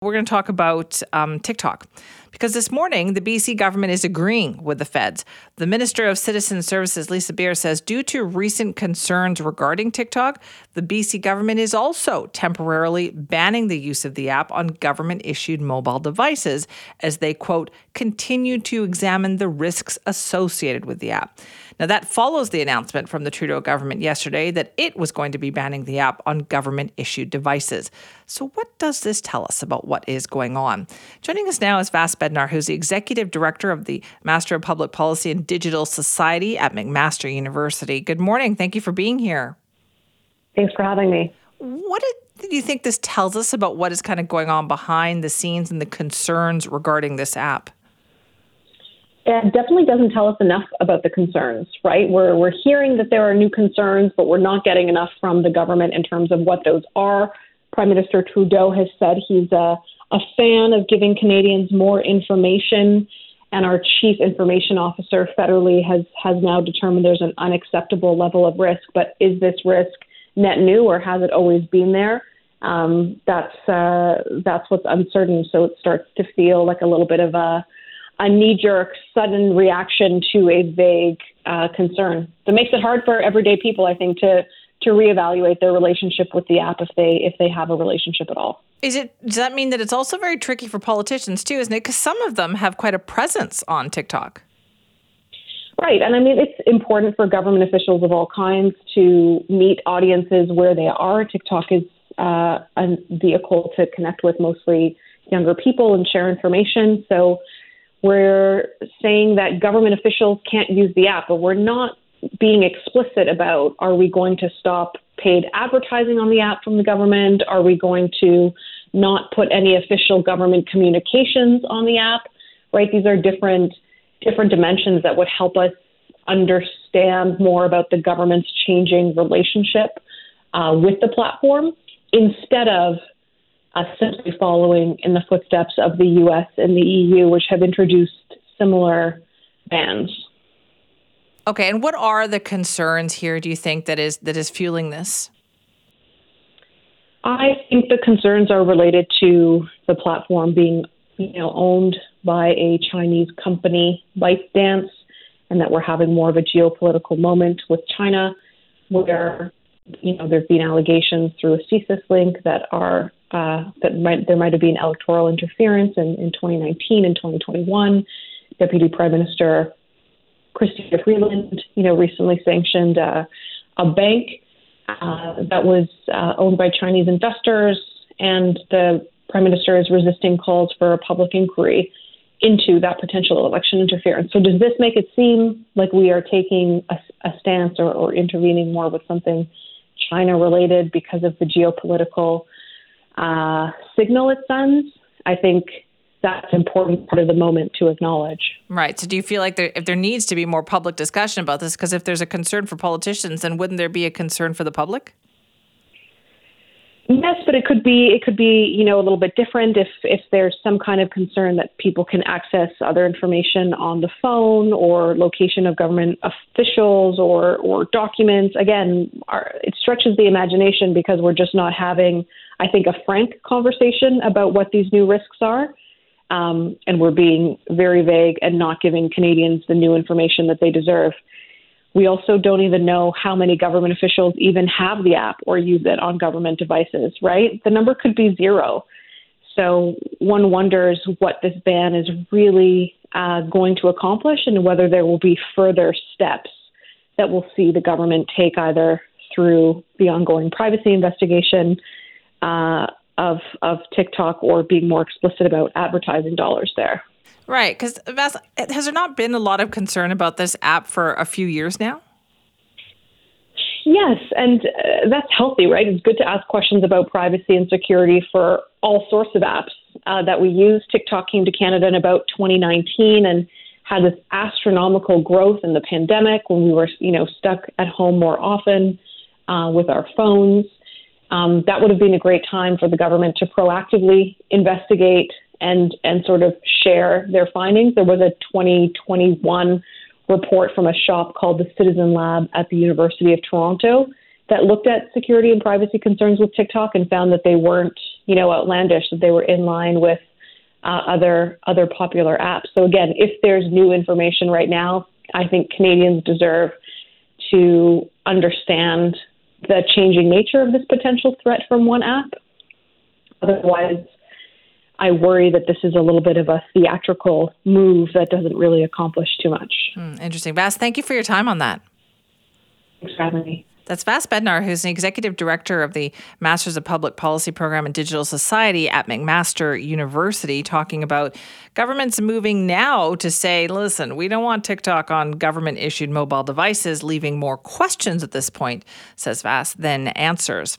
We're going to talk about um, TikTok because this morning the BC government is agreeing with the feds. The Minister of Citizen Services, Lisa Beare, says due to recent concerns regarding TikTok, the BC government is also temporarily banning the use of the app on government issued mobile devices as they, quote, continue to examine the risks associated with the app. Now, that follows the announcement from the Trudeau government yesterday that it was going to be banning the app on government issued devices. So, what does this tell us about what is going on? Joining us now is Vass Bednar, who's the executive director of the Master of Public Policy and Digital Society at McMaster University. Good morning. Thank you for being here. Thanks for having me. What do you think this tells us about what is kind of going on behind the scenes and the concerns regarding this app? it definitely doesn't tell us enough about the concerns, right? We're, we're hearing that there are new concerns, but we're not getting enough from the government in terms of what those are. Prime Minister Trudeau has said he's a, a fan of giving Canadians more information, and our chief information officer federally has, has now determined there's an unacceptable level of risk. But is this risk net new, or has it always been there? Um, that's uh, that's what's uncertain. So it starts to feel like a little bit of a a knee jerk, sudden reaction to a vague uh, concern. That makes it hard for everyday people, I think, to to reevaluate their relationship with the app if they if they have a relationship at all. Is it does that mean that it's also very tricky for politicians too, isn't it? Because some of them have quite a presence on TikTok. Right, and I mean it's important for government officials of all kinds to meet audiences where they are. TikTok is uh, a vehicle to connect with mostly younger people and share information. So we're saying that government officials can't use the app, but we're not being explicit about are we going to stop paid advertising on the app from the government? Are we going to not put any official government communications on the app? Right? These are different different dimensions that would help us understand more about the government's changing relationship uh, with the platform instead of uh, simply following in the footsteps of the US and the EU, which have introduced similar bans. Okay, and what are the concerns here? Do you think that is that is fueling this? I think the concerns are related to the platform being, you know, owned by a Chinese company, ByteDance, and that we're having more of a geopolitical moment with China, where you know there've been allegations through a CSIS link that are uh, that might, there might have been electoral interference in, in 2019 and 2021. Deputy Prime Minister Chrystia Freeland, you know, recently sanctioned uh, a bank uh, that was uh, owned by Chinese investors, and the Prime Minister is resisting calls for a public inquiry into that potential election interference. So, does this make it seem like we are taking a, a stance or, or intervening more with something China related because of the geopolitical uh, signal it sends, I think that's an important part of the moment to acknowledge. Right. So, do you feel like there, if there needs to be more public discussion about this, because if there's a concern for politicians, then wouldn't there be a concern for the public? Yes, but it could be it could be you know a little bit different if if there's some kind of concern that people can access other information on the phone or location of government officials or or documents. Again, our, it stretches the imagination because we're just not having I think a frank conversation about what these new risks are. Um, and we're being very vague and not giving Canadians the new information that they deserve. We also don't even know how many government officials even have the app or use it on government devices, right? The number could be zero. So one wonders what this ban is really uh, going to accomplish and whether there will be further steps that we'll see the government take either through the ongoing privacy investigation uh, of of TikTok or being more explicit about advertising dollars there. Right, because has there not been a lot of concern about this app for a few years now? Yes, and uh, that's healthy, right? It's good to ask questions about privacy and security for all sorts of apps, uh, that we use. TikTok came to Canada in about 2019 and had this astronomical growth in the pandemic when we were, you know, stuck at home more often uh, with our phones. Um, that would have been a great time for the government to proactively investigate and and sort of share their findings. There was a 2021 report from a shop called the Citizen Lab at the University of Toronto that looked at security and privacy concerns with TikTok and found that they weren't, you know, outlandish, that they were in line with uh, other other popular apps. So again, if there's new information right now, I think Canadians deserve to understand the changing nature of this potential threat from one app. Otherwise, I worry that this is a little bit of a theatrical move that doesn't really accomplish too much. Mm, interesting. Vass, thank you for your time on that. Thanks for having me. That's Vass Bednar, who's an executive director of the Masters of Public Policy program in Digital Society at McMaster University, talking about governments moving now to say, listen, we don't want TikTok on government issued mobile devices, leaving more questions at this point, says Vass, than answers.